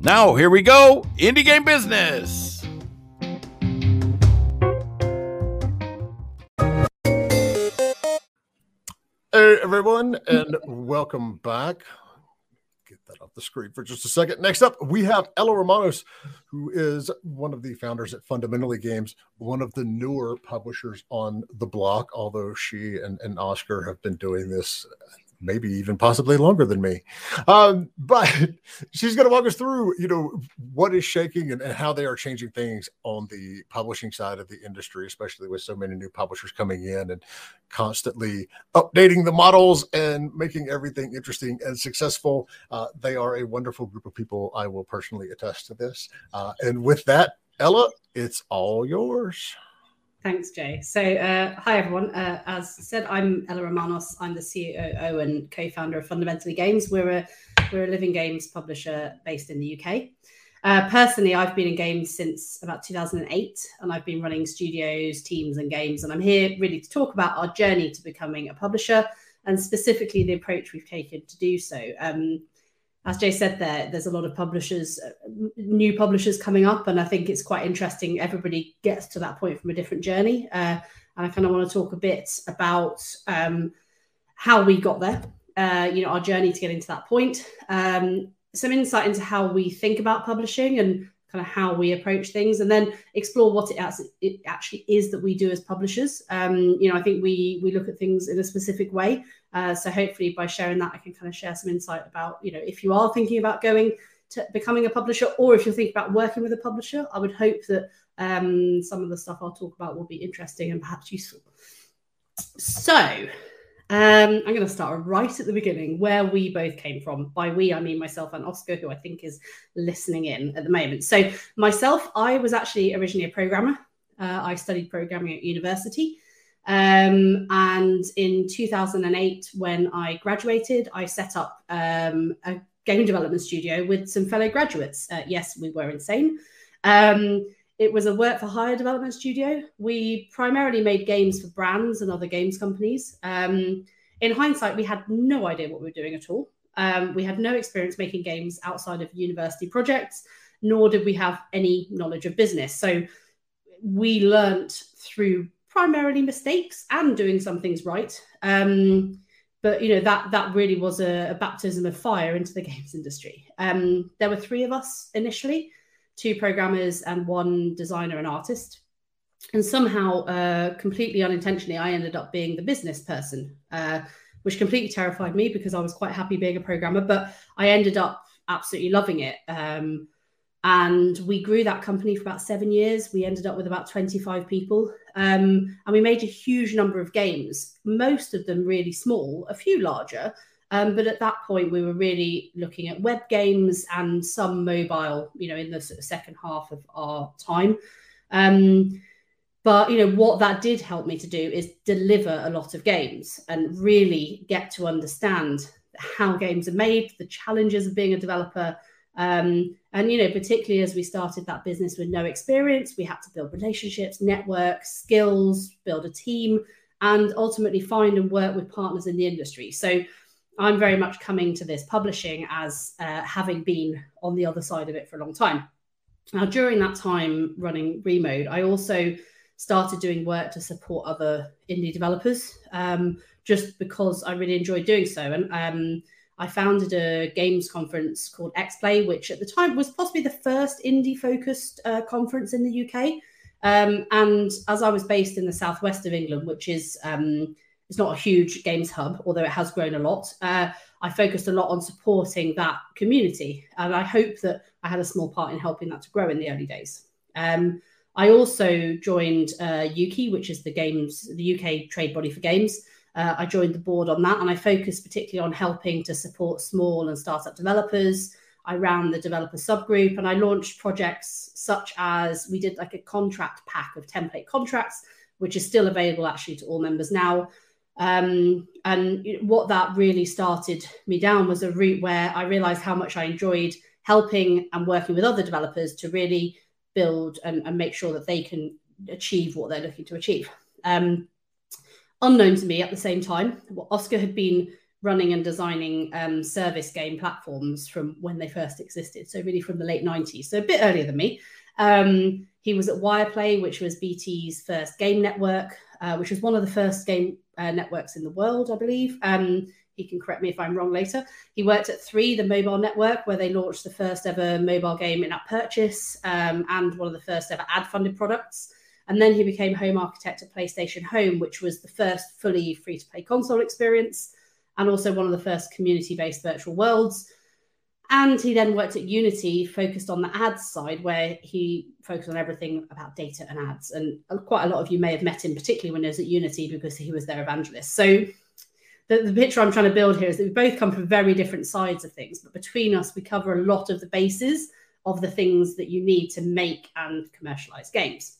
Now, here we go Indie Game Business. Hey, everyone, and welcome back. Get that off the screen for just a second. Next up, we have Ella Romanos, who is one of the founders at Fundamentally Games, one of the newer publishers on the block, although she and, and Oscar have been doing this maybe even possibly longer than me. Um, but she's going to walk us through, you know, what is shaking and, and, how they are changing things on the publishing side of the industry, especially with so many new publishers coming in and constantly updating the models and making everything interesting and successful. Uh, they are a wonderful group of people. I will personally attest to this. Uh, and with that, Ella, it's all yours. Thanks, Jay. So, uh, hi everyone. Uh, as said, I'm Ella Romanos. I'm the CEO and co-founder of Fundamentally Games. We're a we're a living games publisher based in the UK. Uh, personally, I've been in games since about 2008, and I've been running studios, teams, and games. And I'm here really to talk about our journey to becoming a publisher, and specifically the approach we've taken to do so. Um, as Jay said there, there's a lot of publishers, uh, new publishers coming up, and I think it's quite interesting. Everybody gets to that point from a different journey, uh, and I kind of want to talk a bit about um, how we got there. Uh, you know, our journey to getting to that point. Um, some insight into how we think about publishing and kind of how we approach things, and then explore what it, actually is that we do as publishers. Um, you know, I think we we look at things in a specific way, uh, so hopefully by sharing that, I can kind of share some insight about, you know, if you are thinking about going to becoming a publisher or if you're thinking about working with a publisher, I would hope that um, some of the stuff I'll talk about will be interesting and perhaps useful. So um, I'm going to start right at the beginning where we both came from. By we, I mean myself and Oscar, who I think is listening in at the moment. So myself, I was actually originally a programmer. Uh, I studied programming at university. Um, and in 2008, when I graduated, I set up um, a game development studio with some fellow graduates. Uh, yes, we were insane. Um, it was a work for hire development studio. We primarily made games for brands and other games companies. Um, in hindsight, we had no idea what we were doing at all. Um, we had no experience making games outside of university projects, nor did we have any knowledge of business. So we learnt through primarily mistakes and doing some things right. Um, but you know that that really was a, a, baptism of fire into the games industry. Um, there were three of us initially, two programmers and one designer and artist. And somehow, uh, completely unintentionally, I ended up being the business person, uh, which completely terrified me because I was quite happy being a programmer. But I ended up absolutely loving it. Um, and we grew that company for about seven years. We ended up with about 25 people. Um, and we made a huge number of games, most of them really small, a few larger. Um, but at that point, we were really looking at web games and some mobile, you know, in the sort of second half of our time. Um, but you know what that did help me to do is deliver a lot of games and really get to understand how games are made, the challenges of being a developer, um, and, you know, particularly as we started that business with no experience, we had to build relationships, network, skills, build a team, and ultimately find and work with partners in the industry. So I'm very much coming to this publishing as uh, having been on the other side of it for a long time. Now, during that time running Remode, I also started doing work to support other indie developers um, just because I really enjoyed doing so. And um, I founded a games conference called X Play, which at the time was possibly the first indie focused uh, conference in the UK. Um, and as I was based in the southwest of England, which is um, it's not a huge games hub, although it has grown a lot. Uh, I focused a lot on supporting that community, and I hope that I had a small part in helping that to grow in the early days. Um, I also joined uh, Ukie, which is the games, the UK trade body for games, uh, I joined the board on that, and I focused particularly on helping to support small and startup developers. I ran the developer subgroup and I launched projects such as we did like a contract pack of template contracts, which is still available actually to all members now. Um, and what that really started me down was a route where I realized how much I enjoyed helping and working with other developers to really build and, and make sure that they can achieve what they're looking to achieve. Um, unknown to me at the same time, Oscar had been running and designing um, service game platforms from when they first existed. So really from the late 90s, so a bit earlier than me. Um, he was at Wireplay, which was BT's first game network, uh, which was one of the first game uh, networks in the world, I believe. Um, he can correct me if I'm wrong later. He worked at Three, the mobile network, where they launched the first ever mobile game in app purchase um, and one of the first ever ad funded products. And then he became home architect at PlayStation Home, which was the first fully free to play console experience and also one of the first community based virtual worlds. And he then worked at Unity, focused on the ads side, where he focused on everything about data and ads. And uh, quite a lot of you may have met him, particularly when he was at Unity, because he was their evangelist. So the, the picture I'm trying to build here is that we both come from very different sides of things, but between us, we cover a lot of the bases of the things that you need to make and commercialize games.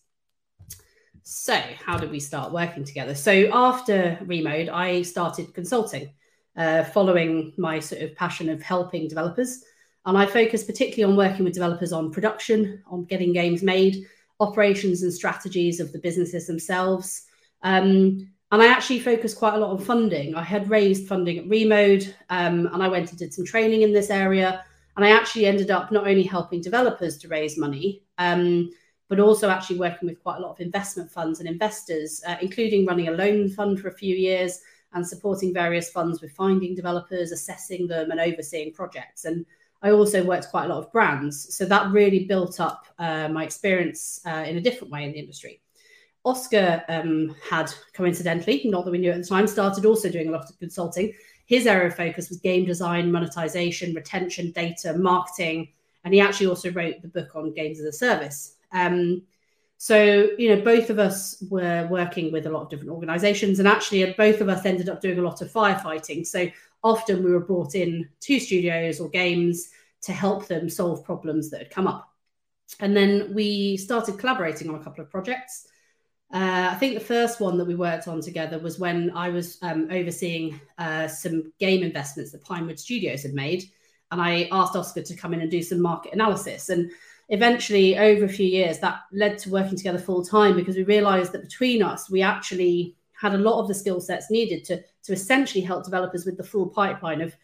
So, how did we start working together? So, after Remode, I started consulting uh, following my sort of passion of helping developers. And I focus particularly on working with developers on production, on getting games made, operations and strategies of the businesses themselves. Um, and I actually focus quite a lot on funding. I had raised funding at Remode, um, and I went and did some training in this area. And I actually ended up not only helping developers to raise money, um, but also actually working with quite a lot of investment funds and investors, uh, including running a loan fund for a few years and supporting various funds with finding developers, assessing them, and overseeing projects. And I also worked quite a lot of brands. So that really built up uh, my experience uh, in a different way in the industry. Oscar um, had coincidentally, not that we knew at the time, started also doing a lot of consulting. His area of focus was game design, monetization, retention, data, marketing, and he actually also wrote the book on games as a service. Um, so, you know, both of us were working with a lot of different organizations, and actually, both of us ended up doing a lot of firefighting. So, often we were brought in to studios or games to help them solve problems that had come up. And then we started collaborating on a couple of projects. Uh, I think the first one that we worked on together was when I was um, overseeing uh, some game investments that Pinewood Studios had made. And I asked Oscar to come in and do some market analysis. And eventually over a few years that led to working together full time because we realized that between us we actually had a lot of the skill sets needed to to essentially help developers with the full pipeline of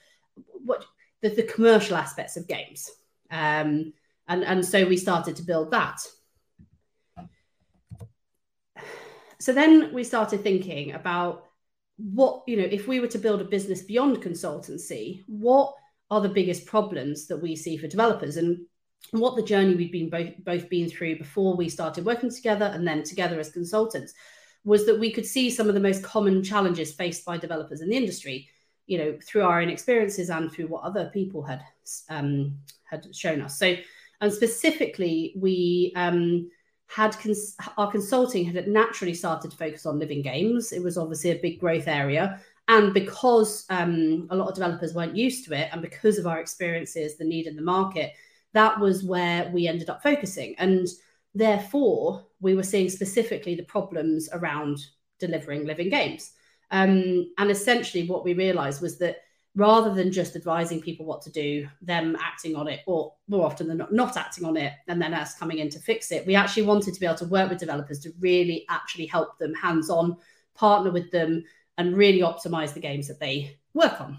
what the, the commercial aspects of games. Um, and and so we started to build that. So then we started thinking about what you know if we were to build a business beyond consultancy what are the biggest problems that we see for developers? And and what the journey we'd been both both been through before we started working together and then together as consultants was that we could see some of the most common challenges faced by developers in the industry you know through our own experiences and through what other people had um, had shown us. So and specifically we um, had cons- our consulting had naturally started to focus on living games. It was obviously a big growth area. And because um, a lot of developers weren't used to it and because of our experiences the need in the market that was where we ended up focusing. And therefore, we were seeing specifically the problems around delivering living games. Um, and essentially, what we realized was that rather than just advising people what to do, them acting on it, or more often than not, not acting on it, and then us coming in to fix it, we actually wanted to be able to work with developers to really actually help them hands on, partner with them, and really optimize the games that they work on.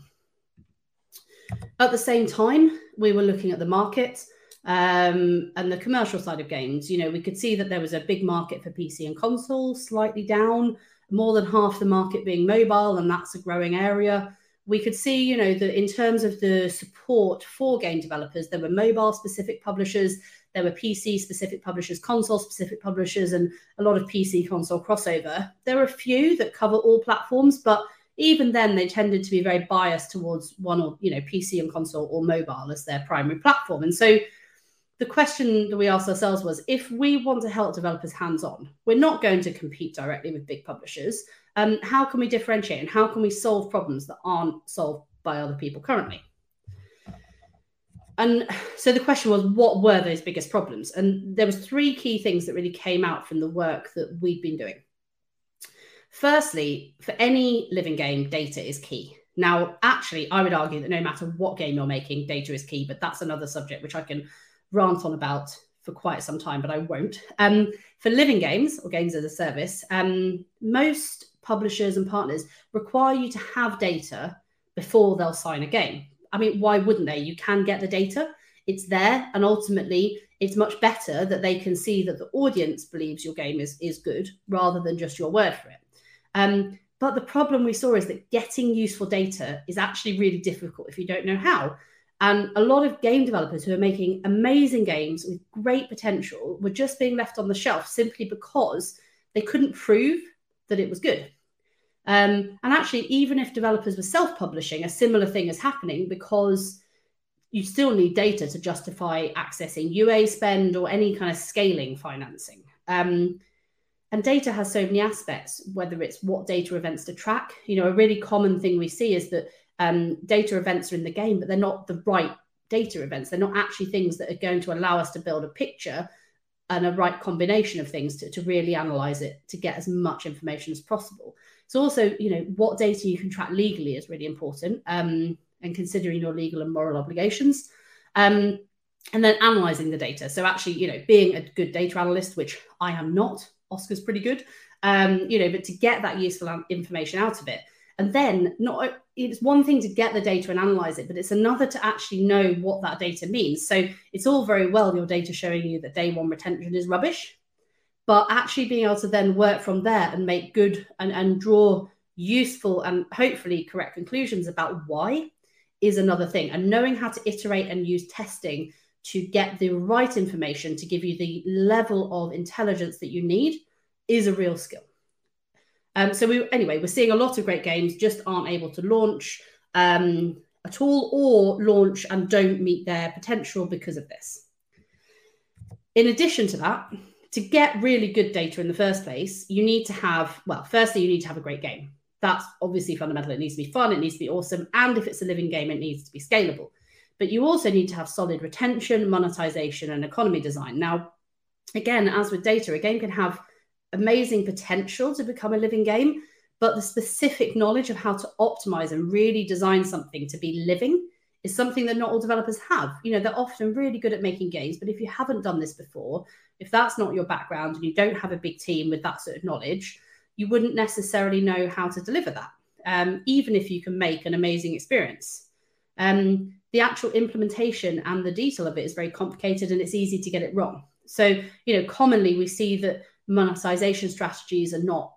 At the same time, we were looking at the market um, and the commercial side of games. You know, we could see that there was a big market for PC and console, slightly down, more than half the market being mobile, and that's a growing area. We could see, you know, that in terms of the support for game developers, there were mobile specific publishers, there were PC specific publishers, console specific publishers, and a lot of PC console crossover. There are a few that cover all platforms, but even then they tended to be very biased towards one or you know pc and console or mobile as their primary platform and so the question that we asked ourselves was if we want to help developers hands on we're not going to compete directly with big publishers um, how can we differentiate and how can we solve problems that aren't solved by other people currently and so the question was, what were those biggest problems? And there was three key things that really came out from the work that we'd been doing. Firstly, for any living game, data is key. Now, actually, I would argue that no matter what game you're making, data is key, but that's another subject which I can rant on about for quite some time, but I won't. Um, for living games or games as a service, um, most publishers and partners require you to have data before they'll sign a game. I mean, why wouldn't they? You can get the data, it's there, and ultimately, it's much better that they can see that the audience believes your game is is good rather than just your word for it. Um, but the problem we saw is that getting useful data is actually really difficult if you don't know how. And a lot of game developers who are making amazing games with great potential were just being left on the shelf simply because they couldn't prove that it was good. Um, and actually, even if developers were self publishing, a similar thing is happening because you still need data to justify accessing UA spend or any kind of scaling financing. Um, and data has so many aspects, whether it's what data events to track. You know, a really common thing we see is that um, data events are in the game, but they're not the right data events. They're not actually things that are going to allow us to build a picture and a right combination of things to, to really analyze it to get as much information as possible. So also, you know, what data you can track legally is really important, um, and considering your legal and moral obligations. Um, and then analyzing the data. So actually, you know, being a good data analyst, which I am not, Oscar's pretty good, um, you know, but to get that useful information out of it. And then not it's one thing to get the data and analyze it, but it's another to actually know what that data means. So it's all very well your data showing you that day one retention is rubbish, but actually being able to then work from there and make good and, and draw useful and hopefully correct conclusions about why is another thing. And knowing how to iterate and use testing to get the right information to give you the level of intelligence that you need is a real skill. Um, so we anyway, we're seeing a lot of great games just aren't able to launch um, at all, or launch and don't meet their potential because of this. In addition to that, to get really good data in the first place, you need to have, well, firstly, you need to have a great game. That's obviously fundamental. It needs to be fun, it needs to be awesome. And if it's a living game, it needs to be scalable. But you also need to have solid retention, monetization, and economy design. Now, again, as with data, a game can have amazing potential to become a living game, but the specific knowledge of how to optimize and really design something to be living is something that not all developers have. You know, they're often really good at making games, but if you haven't done this before, if that's not your background and you don't have a big team with that sort of knowledge, you wouldn't necessarily know how to deliver that, um, even if you can make an amazing experience. Um, the actual implementation and the detail of it is very complicated and it's easy to get it wrong. So, you know, commonly we see that monetization strategies are not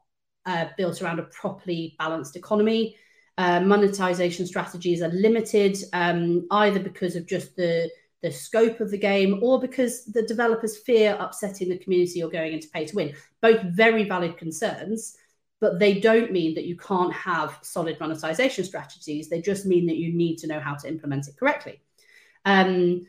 uh, built around a properly balanced economy. Uh, monetization strategies are limited um, either because of just the the scope of the game or because the developers fear upsetting the community or going into pay to win. Both very valid concerns, but they don't mean that you can't have solid monetization strategies. They just mean that you need to know how to implement it correctly. Um,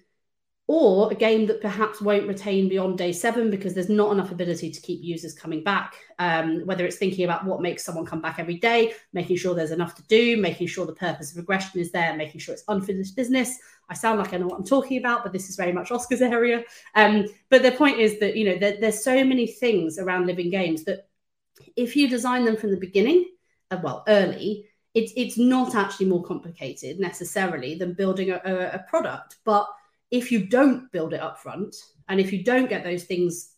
or a game that perhaps won't retain beyond day seven because there's not enough ability to keep users coming back. Um, whether it's thinking about what makes someone come back every day, making sure there's enough to do, making sure the purpose of regression is there, making sure it's unfinished business. I sound like I know what I'm talking about, but this is very much Oscar's area. Um, but the point is that you know there, there's so many things around living games that if you design them from the beginning, uh, well, early, it's it's not actually more complicated necessarily than building a, a, a product, but if you don't build it up front and if you don't get those things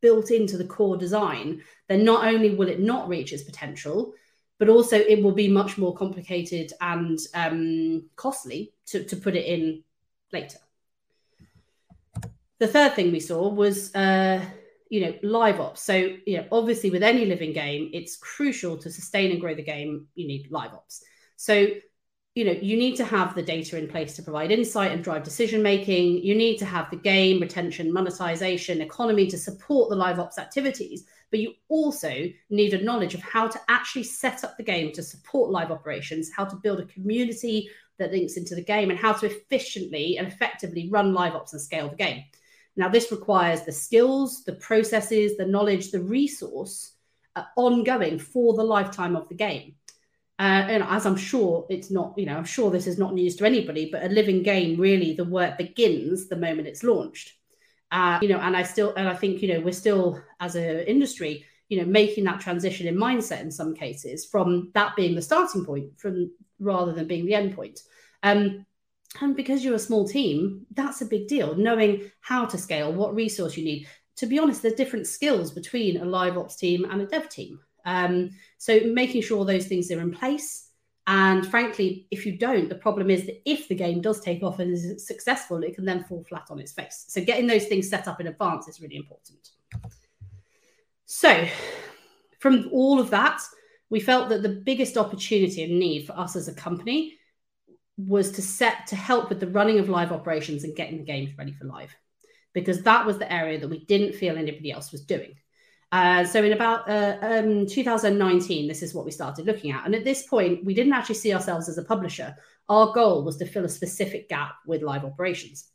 built into the core design, then not only will it not reach its potential, but also it will be much more complicated and um, costly to, to put it in later. The third thing we saw was, uh, you know, live ops. So, you know, obviously with any living game, it's crucial to sustain and grow the game. You need live ops. So you know you need to have the data in place to provide insight and drive decision making you need to have the game retention monetization economy to support the live ops activities but you also need a knowledge of how to actually set up the game to support live operations how to build a community that links into the game and how to efficiently and effectively run live ops and scale the game now this requires the skills the processes the knowledge the resource uh, ongoing for the lifetime of the game Uh, and as I'm sure it's not, you know, I'm sure this is not news to anybody, but a living game really the work begins the moment it's launched. Uh, you know, and I still, and I think, you know, we're still as an industry, you know, making that transition in mindset in some cases from that being the starting point from rather than being the end point. Um, and because you're a small team, that's a big deal. Knowing how to scale, what resource you need. To be honest, there's different skills between a live ops team and a dev team. Um, so making sure those things are in place. And frankly, if you don't, the problem is that if the game does take off and is successful, it can then fall flat on its face. So getting those things set up in advance is really important. So, from all of that, we felt that the biggest opportunity and need for us as a company was to set to help with the running of live operations and getting the games ready for live because that was the area that we didn't feel anybody else was doing. Uh, so in about uh, um, 2019 this is what we started looking at. And at this point we didn't actually see ourselves as a publisher. Our goal was to fill a specific gap with live operations.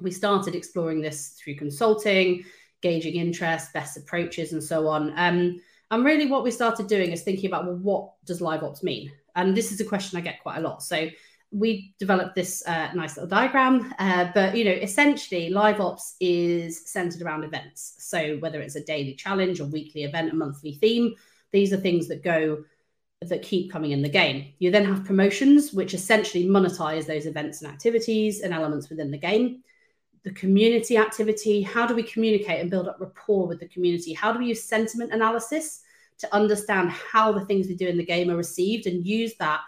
We started exploring this through consulting gauging interest best approaches and so on. Um, and really what we started doing is thinking about well what does live ops mean? And this is a question i get quite a lot. So we developed this uh, nice little diagram, uh, but you know, essentially, live ops is centered around events. So whether it's a daily challenge, a weekly event, a monthly theme, these are things that go that keep coming in the game. You then have promotions, which essentially monetize those events and activities and elements within the game. The community activity, how do we communicate and build up rapport with the community? How do we use sentiment analysis to understand how the things we do in the game are received and use that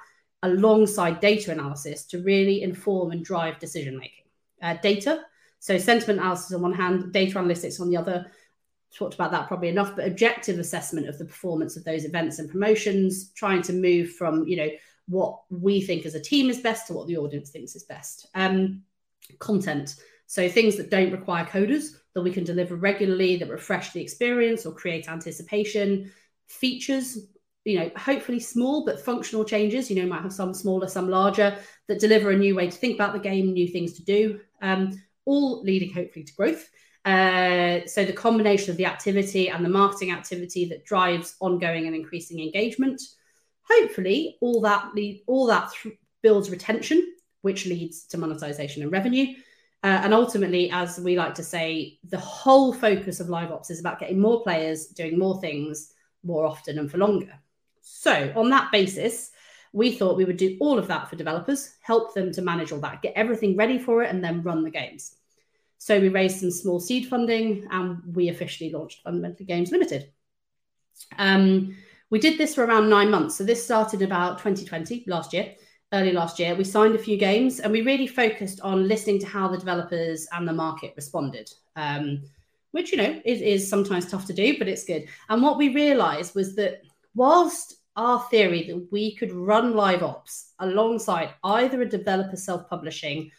alongside data analysis to really inform and drive decision making. Uh, data, so sentiment analysis on one hand, data analytics on the other. Talked about that probably enough, but objective assessment of the performance of those events and promotions, trying to move from you know what we think as a team is best to what the audience thinks is best. Um, content, so things that don't require coders that we can deliver regularly that refresh the experience or create anticipation. Features, you know, hopefully small but functional changes. You know, might have some smaller, some larger that deliver a new way to think about the game, new things to do, um, all leading hopefully to growth. Uh, so the combination of the activity and the marketing activity that drives ongoing and increasing engagement. Hopefully, all that lead, all that th- builds retention, which leads to monetization and revenue. Uh, and ultimately, as we like to say, the whole focus of live ops is about getting more players doing more things more often and for longer. So, on that basis, we thought we would do all of that for developers, help them to manage all that, get everything ready for it, and then run the games. So, we raised some small seed funding and we officially launched Fundamentally Games Limited. Um, we did this for around nine months. So, this started about 2020, last year, early last year. We signed a few games and we really focused on listening to how the developers and the market responded. Um, which you know is, is sometimes tough to do, but it's good. And what we realized was that whilst our theory that we could run live ops alongside either a developer self publishing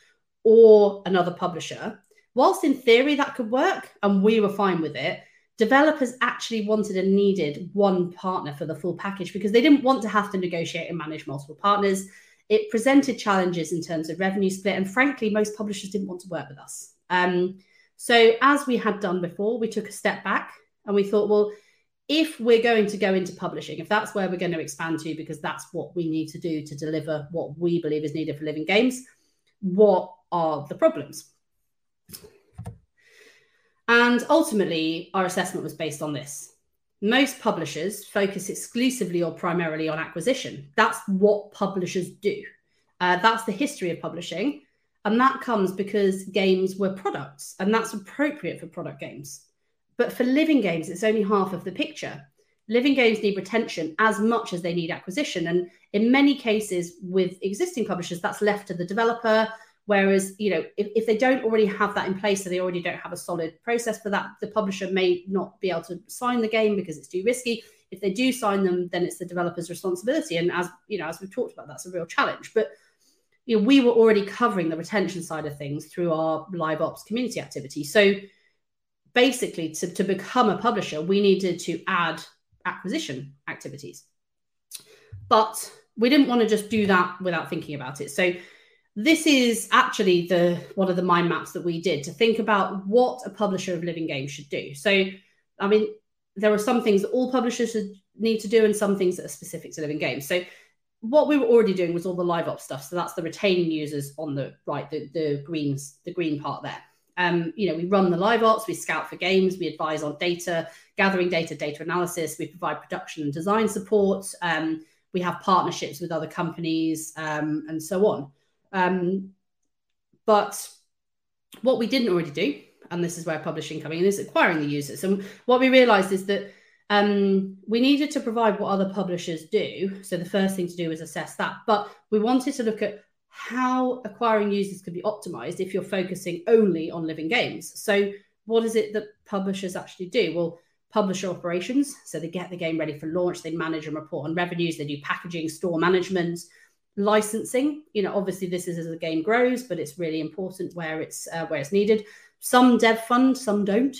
or another publisher, whilst in theory that could work and we were fine with it, developers actually wanted and needed one partner for the full package because they didn't want to have to negotiate and manage multiple partners. It presented challenges in terms of revenue split, and frankly, most publishers didn't want to work with us. Um, so, as we had done before, we took a step back and we thought, well, if we're going to go into publishing, if that's where we're going to expand to, because that's what we need to do to deliver what we believe is needed for living games, what are the problems? And ultimately, our assessment was based on this. Most publishers focus exclusively or primarily on acquisition. That's what publishers do. Uh, that's the history of publishing. And that comes because games were products, and that's appropriate for product games. But for living games, it's only half of the picture. Living games need retention as much as they need acquisition. And in many cases, with existing publishers, that's left to the developer. Whereas, you know, if, if they don't already have that in place, so they already don't have a solid process for that, the publisher may not be able to sign the game because it's too risky. If they do sign them, then it's the developer's responsibility. And as you know, as we've talked about, that's a real challenge. But you know, we were already covering the retention side of things through our live ops community activity. So basically to, to become a publisher, we needed to add acquisition activities. But we didn't want to just do that without thinking about it. So this is actually the one of the mind maps that we did to think about what a publisher of living games should do. So, I mean, there are some things that all publishers should need to do and some things that are specific to living games. So what we were already doing was all the live ops stuff. So that's the retaining users on the right, the, the greens, the green part there. Um, you know, we run the live ops, we scout for games, we advise on data, gathering data, data analysis, we provide production and design support, um, we have partnerships with other companies, um, and so on. Um, but what we didn't already do, and this is where publishing coming in, is acquiring the users. And what we realized is that um, we needed to provide what other publishers do. So the first thing to do was assess that. But we wanted to look at how acquiring users could be optimized if you're focusing only on living games. So what is it that publishers actually do? Well, publisher operations. So they get the game ready for launch, they manage and report on revenues, they do packaging, store management, licensing. You know, obviously this is as the game grows, but it's really important where it's uh, where it's needed. Some dev fund, some don't.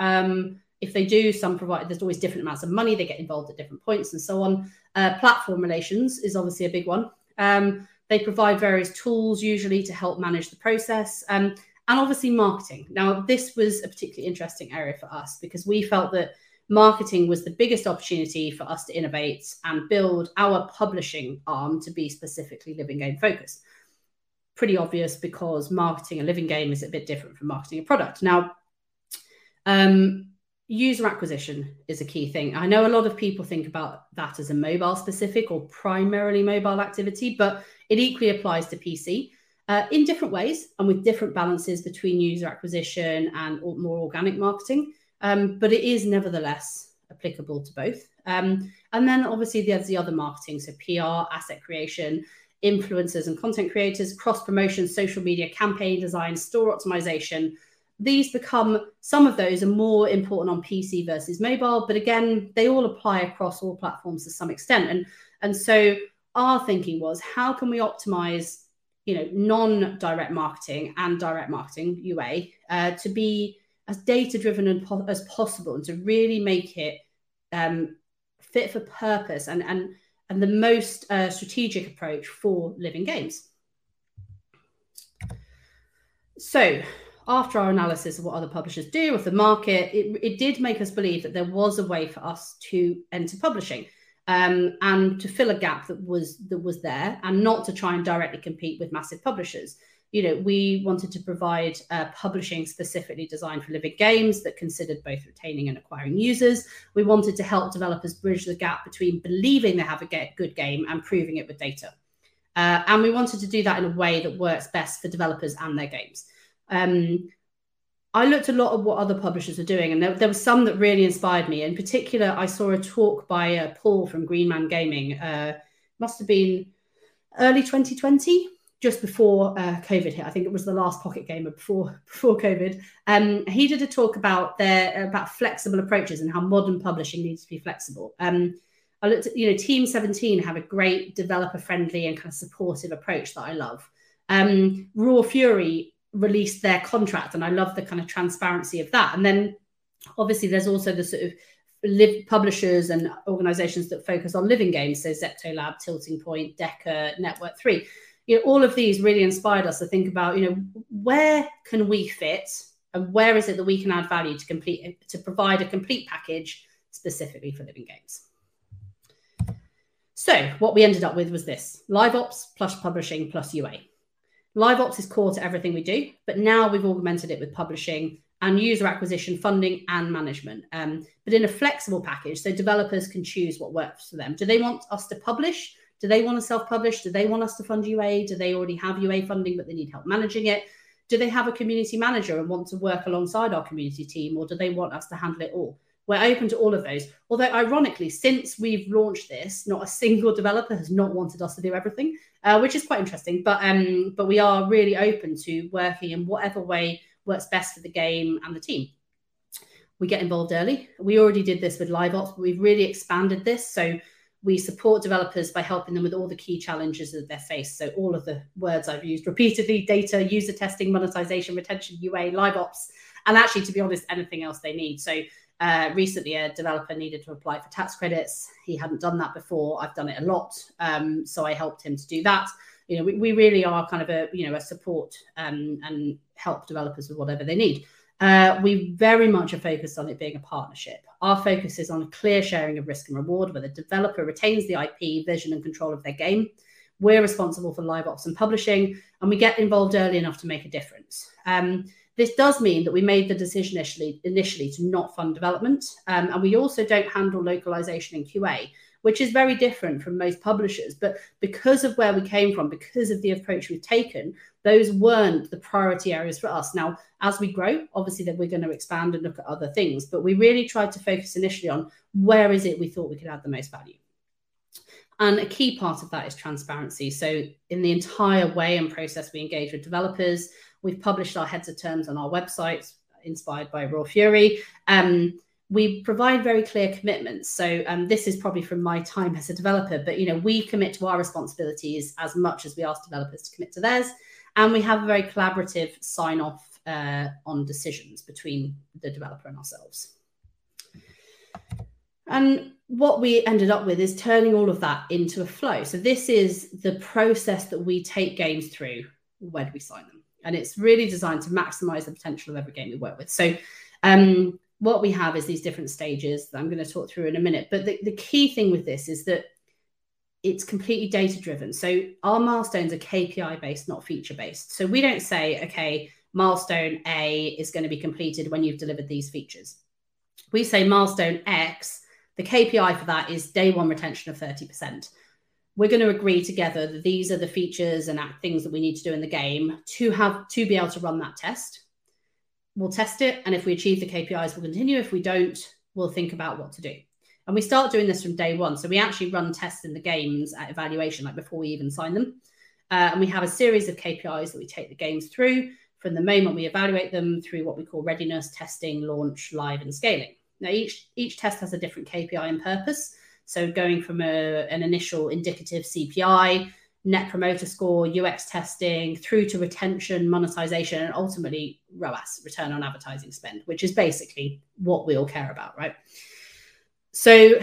Um, if they do, some provide, there's always different amounts of money. They get involved at different points and so on. Uh, platform relations is obviously a big one. Um, they provide various tools usually to help manage the process. Um, and obviously marketing. Now, this was a particularly interesting area for us because we felt that marketing was the biggest opportunity for us to innovate and build our publishing arm to be specifically living game focused. Pretty obvious because marketing a living game is a bit different from marketing a product. Now, um, user acquisition is a key thing. I know a lot of people think about that as a mobile specific or primarily mobile activity, but it equally applies to PC uh, in different ways and with different balances between user acquisition and more organic marketing. Um, but it is nevertheless applicable to both. Um, and then obviously there's the other marketing, so PR, asset creation, influencers and content creators, cross promotion, social media, campaign design, store optimization these become some of those are more important on PC versus mobile, but again, they all apply across all platforms to some extent. And and so our thinking was how can we optimize, you know, non-direct marketing and direct marketing UA uh, to be as data driven as possible and to really make it um, fit for purpose and and and the most uh, strategic approach for living games. So after our analysis of what other publishers do of the market, it, it did make us believe that there was a way for us to enter publishing um, and to fill a gap that was that was there, and not to try and directly compete with massive publishers. You know, we wanted to provide uh, publishing specifically designed for living games that considered both retaining and acquiring users. We wanted to help developers bridge the gap between believing they have a good game and proving it with data. Uh, and we wanted to do that in a way that works best for developers and their games. Um, I looked a lot at what other publishers are doing, and there, there, was some that really inspired me. In particular, I saw a talk by uh, Paul from Green Man Gaming. Uh, must have been early 2020, just before uh, COVID hit. I think it was the last Pocket Gamer before before COVID. Um, he did a talk about their about flexible approaches and how modern publishing needs to be flexible. Um, I looked at, you know, Team 17 have a great developer friendly and kind of supportive approach that I love. Um, Raw Fury released their contract, and I love the kind of transparency of that. And then obviously there's also the sort of live publishers and organizations that focus on living games, so ZeptoLab, Tilting Point, Deca, Network Three. You know, all of these really inspired us to think about, you know, where can we fit and where is it that we can add value to complete to provide a complete package specifically for living games. So what we ended up with was this live ops plus publishing plus UA. Live ops is core to everything we do, but now we've augmented it with publishing and user acquisition, funding, and management. Um, but in a flexible package, so developers can choose what works for them. Do they want us to publish? Do they want to self publish? Do they want us to fund UA? Do they already have UA funding, but they need help managing it? Do they have a community manager and want to work alongside our community team, or do they want us to handle it all? We're open to all of those. Although, ironically, since we've launched this, not a single developer has not wanted us to do everything, uh, which is quite interesting. But um, but we are really open to working in whatever way works best for the game and the team. We get involved early. We already did this with live ops, but we've really expanded this. So we support developers by helping them with all the key challenges that they face. So all of the words I've used repeatedly: data, user testing, monetization, retention, UA, live ops, and actually, to be honest, anything else they need. So uh, recently, a developer needed to apply for tax credits. He hadn't done that before. I've done it a lot, um, so I helped him to do that. You know, we, we really are kind of a you know a support um, and help developers with whatever they need. Uh, we very much are focused on it being a partnership. our focus is on a clear sharing of risk and reward, where the developer retains the IP, vision, and control of their game. We're responsible for live ops and publishing, and we get involved early enough to make a difference. Um, this does mean that we made the decision initially, initially to not fund development, um, and we also don't handle localization in QA, which is very different from most publishers. But because of where we came from, because of the approach we've taken, those weren't the priority areas for us. Now, as we grow, obviously that we're going to expand and look at other things, but we really tried to focus initially on where is it we thought we could add the most value. And a key part of that is transparency. So, in the entire way and process we engage with developers, We've published our heads of terms on our website, inspired by Raw Fury. Um, we provide very clear commitments. So um, this is probably from my time as a developer, but you know we commit to our responsibilities as much as we ask developers to commit to theirs, and we have a very collaborative sign off uh, on decisions between the developer and ourselves. And what we ended up with is turning all of that into a flow. So this is the process that we take games through when we sign them and it's really designed to maximize the potential of every game we work with. So, um, what we have is these different stages that I'm going to talk through in a minute. But the, the key thing with this is that it's completely data driven. So, our milestones are KPI based, not feature based. So, we don't say, okay, milestone A is going to be completed when you've delivered these features. We say milestone X, the KPI for that is day one retention of 30% we're going to agree together that these are the features and things that we need to do in the game to have to be able to run that test. We'll test it, and if we achieve the KPIs, we'll continue. If we don't, we'll think about what to do. And we start doing this from day one. So we actually run tests in the games at evaluation, like before we even sign them. Uh, and we have a series of KPIs that we take the games through from the moment we evaluate them through what we call readiness, testing, launch, live, and scaling. Now, each each test has a different KPI and purpose. So going from a, an initial indicative CPI, net promoter score, UX testing, through to retention, monetization, and ultimately ROAS, return on advertising spend, which is basically what we all care about, right? So,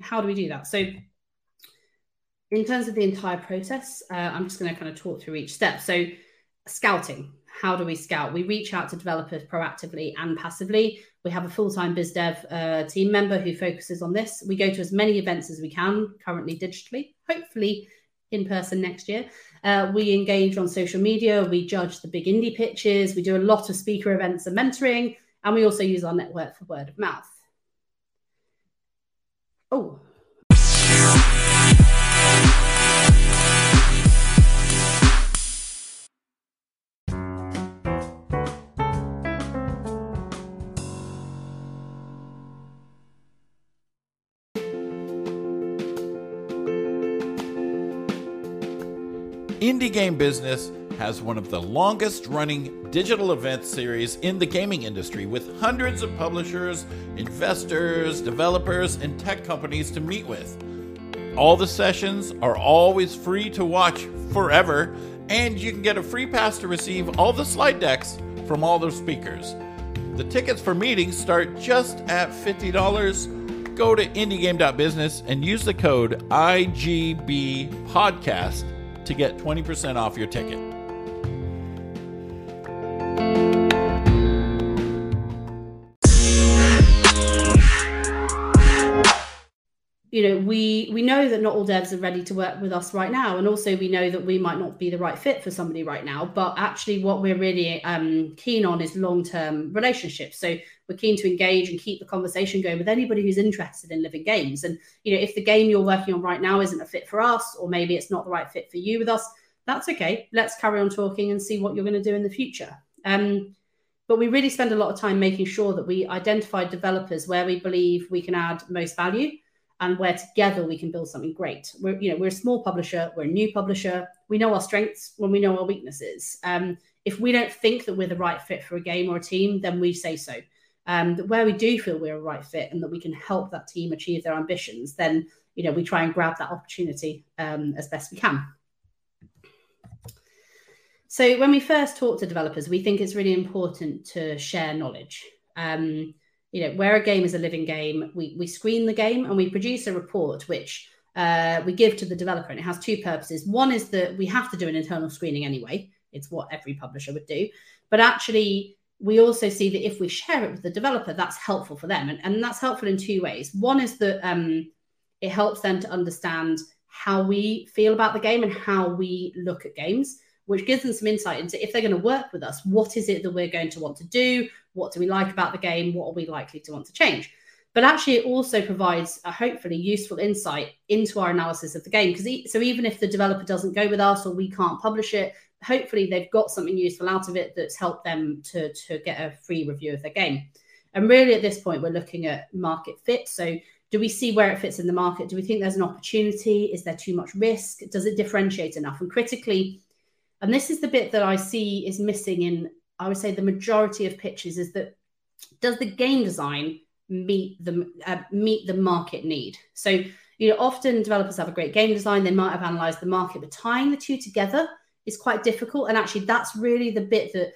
how do we do that? So, in terms of the entire process, uh, I'm just going to kind of talk through each step. So, scouting. How do we scout? We reach out to developers proactively and passively. We have a full time biz dev uh, team member who focuses on this. We go to as many events as we can, currently digitally, hopefully in person next year. Uh, we engage on social media. We judge the big indie pitches. We do a lot of speaker events and mentoring. And we also use our network for word of mouth. Oh, Indie Game Business has one of the longest running digital event series in the gaming industry with hundreds of publishers, investors, developers, and tech companies to meet with. All the sessions are always free to watch forever, and you can get a free pass to receive all the slide decks from all those speakers. The tickets for meetings start just at $50. Go to indiegame.business and use the code IGB to get 20% off your ticket. you know we we know that not all devs are ready to work with us right now and also we know that we might not be the right fit for somebody right now but actually what we're really um, keen on is long-term relationships so we're keen to engage and keep the conversation going with anybody who's interested in living games and you know if the game you're working on right now isn't a fit for us or maybe it's not the right fit for you with us that's okay let's carry on talking and see what you're going to do in the future um, but we really spend a lot of time making sure that we identify developers where we believe we can add most value and where together we can build something great. We're, you know, we're a small publisher, we're a new publisher. We know our strengths when we know our weaknesses. Um, if we don't think that we're the right fit for a game or a team, then we say so. Um, where we do feel we're a right fit and that we can help that team achieve their ambitions, then you know we try and grab that opportunity um, as best we can. So when we first talk to developers, we think it's really important to share knowledge. Um, you know, where a game is a living game, we, we screen the game and we produce a report which uh, we give to the developer. And it has two purposes. One is that we have to do an internal screening anyway, it's what every publisher would do. But actually, we also see that if we share it with the developer, that's helpful for them. And, and that's helpful in two ways. One is that um, it helps them to understand how we feel about the game and how we look at games, which gives them some insight into if they're going to work with us, what is it that we're going to want to do? What do we like about the game? What are we likely to want to change? But actually, it also provides a hopefully useful insight into our analysis of the game. Because so even if the developer doesn't go with us or we can't publish it, hopefully they've got something useful out of it that's helped them to, to get a free review of their game. And really, at this point, we're looking at market fit. So, do we see where it fits in the market? Do we think there's an opportunity? Is there too much risk? Does it differentiate enough? And critically, and this is the bit that I see is missing in, I would say, the majority of pitches is that does the game design meet the uh, meet the market need? So, you know, often developers have a great game design, they might have analyzed the market, but tying the two together is quite difficult. And actually, that's really the bit that,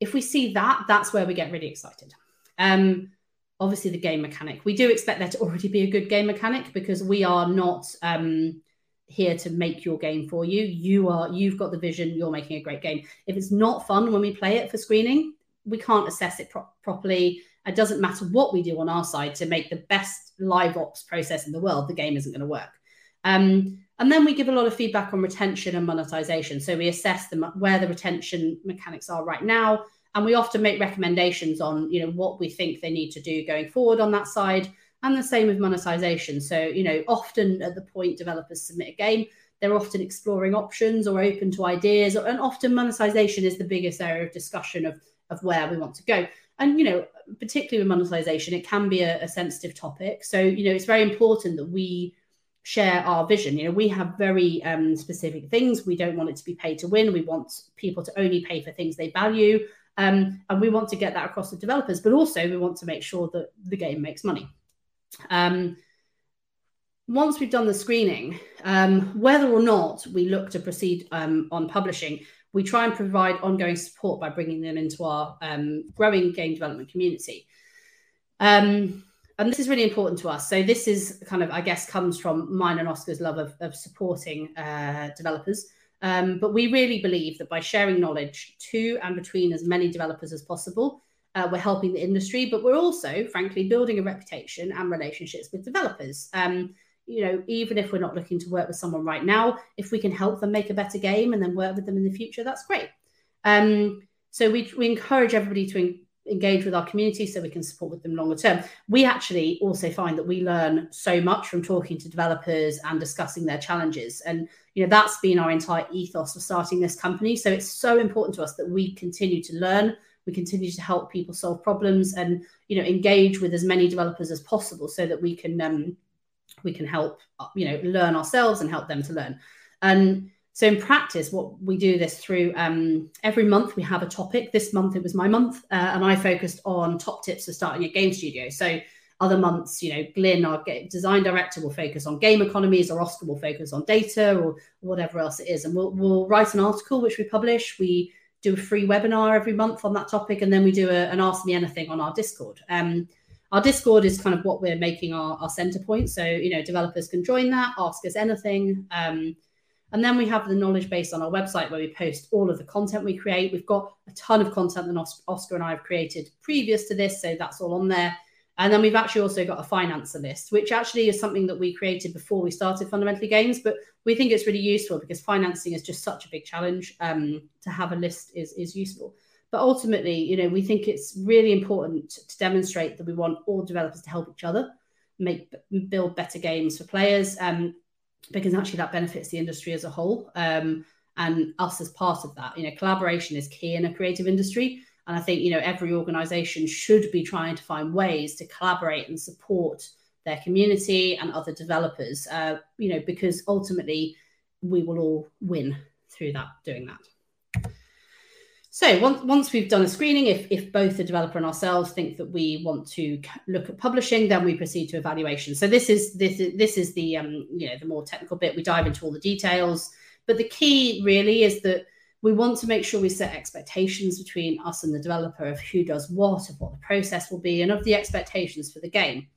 if we see that, that's where we get really excited. Um, obviously, the game mechanic. We do expect there to already be a good game mechanic because we are not um, here to make your game for you. You are, you've got the vision. You're making a great game. If it's not fun when we play it for screening, we can't assess it pro- properly. It doesn't matter what we do on our side to make the best live ops process in the world. The game isn't going to work. Um, and then we give a lot of feedback on retention and monetization. So we assess them where the retention mechanics are right now, and we often make recommendations on you know what we think they need to do going forward on that side. And the same with monetization. So you know, often at the point developers submit a game, they're often exploring options or open to ideas, and often monetization is the biggest area of discussion of of where we want to go. And you know, particularly with monetization, it can be a, a sensitive topic. So you know, it's very important that we share our vision. You know, we have very um, specific things. We don't want it to be pay to win. We want people to only pay for things they value. Um, and we want to get that across to developers, but also we want to make sure that the game makes money. Um, once we've done the screening, um, whether or not we look to proceed um, on publishing, we try and provide ongoing support by bringing them into our um, growing game development community. Um, and this is really important to us. So this is kind of, I guess, comes from mine and Oscar's love of, of supporting uh, developers. Um, but we really believe that by sharing knowledge to and between as many developers as possible, uh, we're helping the industry, but we're also, frankly, building a reputation and relationships with developers. Um, you know, even if we're not looking to work with someone right now, if we can help them make a better game and then work with them in the future, that's great. Um, so we, we encourage everybody to engage with our community so we can support with them longer term. We actually also find that we learn so much from talking to developers and discussing their challenges. And you know that's been our entire ethos of starting this company. So it's so important to us that we continue to learn, we continue to help people solve problems, and you know engage with as many developers as possible so that we can um, we can help you know learn ourselves and help them to learn. And so in practice, what we do this through um, every month we have a topic. This month it was my month, uh, and I focused on top tips for starting a game studio. So other months, you know, Glyn, our design director, will focus on game economies, or Oscar will focus on data, or whatever else it is, and we'll we'll write an article which we publish. We do a free webinar every month on that topic, and then we do a, an Ask Me Anything on our Discord. Um, our Discord is kind of what we're making our, our center point. So you know, developers can join that, ask us anything. Um, and then we have the knowledge base on our website where we post all of the content we create. We've got a ton of content that Oscar and I have created previous to this, so that's all on there. And then we've actually also got a financer list, which actually is something that we created before we started Fundamentally Games, but we think it's really useful because financing is just such a big challenge. Um, to have a list is is useful. But ultimately, you know, we think it's really important to demonstrate that we want all developers to help each other, make build better games for players. Um, because actually that benefits the industry as a whole um, and us as part of that. You know, collaboration is key in a creative industry. And I think, you know, every organization should be trying to find ways to collaborate and support their community and other developers, uh, you know, because ultimately we will all win through that, doing that. So once, once we've done a screening, if, if both the developer and ourselves think that we want to look at publishing, then we proceed to evaluation. So this is this is this is the um, you know the more technical bit. We dive into all the details, but the key really is that we want to make sure we set expectations between us and the developer of who does what, of what the process will be, and of the expectations for the game.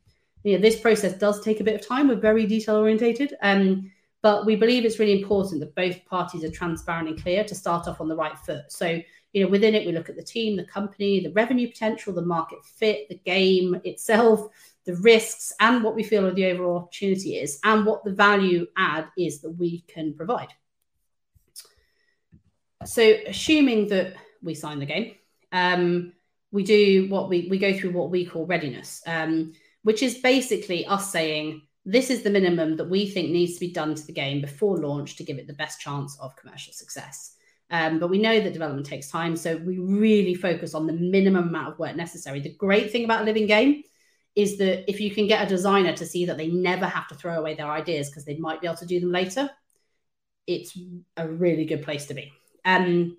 You know, this process does take a bit of time. We're very detail orientated, um, But we believe it's really important that both parties are transparent and clear to start off on the right foot. So, you know, within it, we look at the team, the company, the revenue potential, the market fit, the game itself, the risks, and what we feel the overall opportunity is, and what the value add is that we can provide. So, assuming that we sign the game, um, we do what we we go through what we call readiness, um, which is basically us saying this is the minimum that we think needs to be done to the game before launch to give it the best chance of commercial success. Um, but we know that development takes time, so we really focus on the minimum amount of work necessary. The great thing about a living game is that if you can get a designer to see that they never have to throw away their ideas because they might be able to do them later, it's a really good place to be. Um,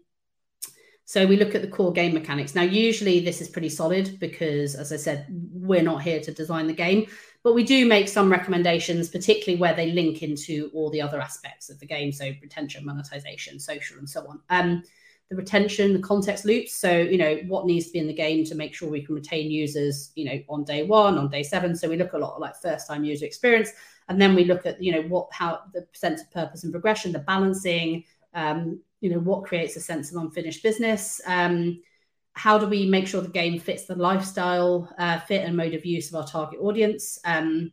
so we look at the core game mechanics. Now, usually this is pretty solid because, as I said, we're not here to design the game, but we do make some recommendations, particularly where they link into all the other aspects of the game. So retention, monetization, social, and so on. Um, the retention, the context loops. So, you know, what needs to be in the game to make sure we can retain users, you know, on day one, on day seven. So we look a lot like first time user experience. And then we look at, you know, what, how the sense of purpose and progression, the balancing, um, you know what creates a sense of unfinished business um, how do we make sure the game fits the lifestyle uh, fit and mode of use of our target audience? Um,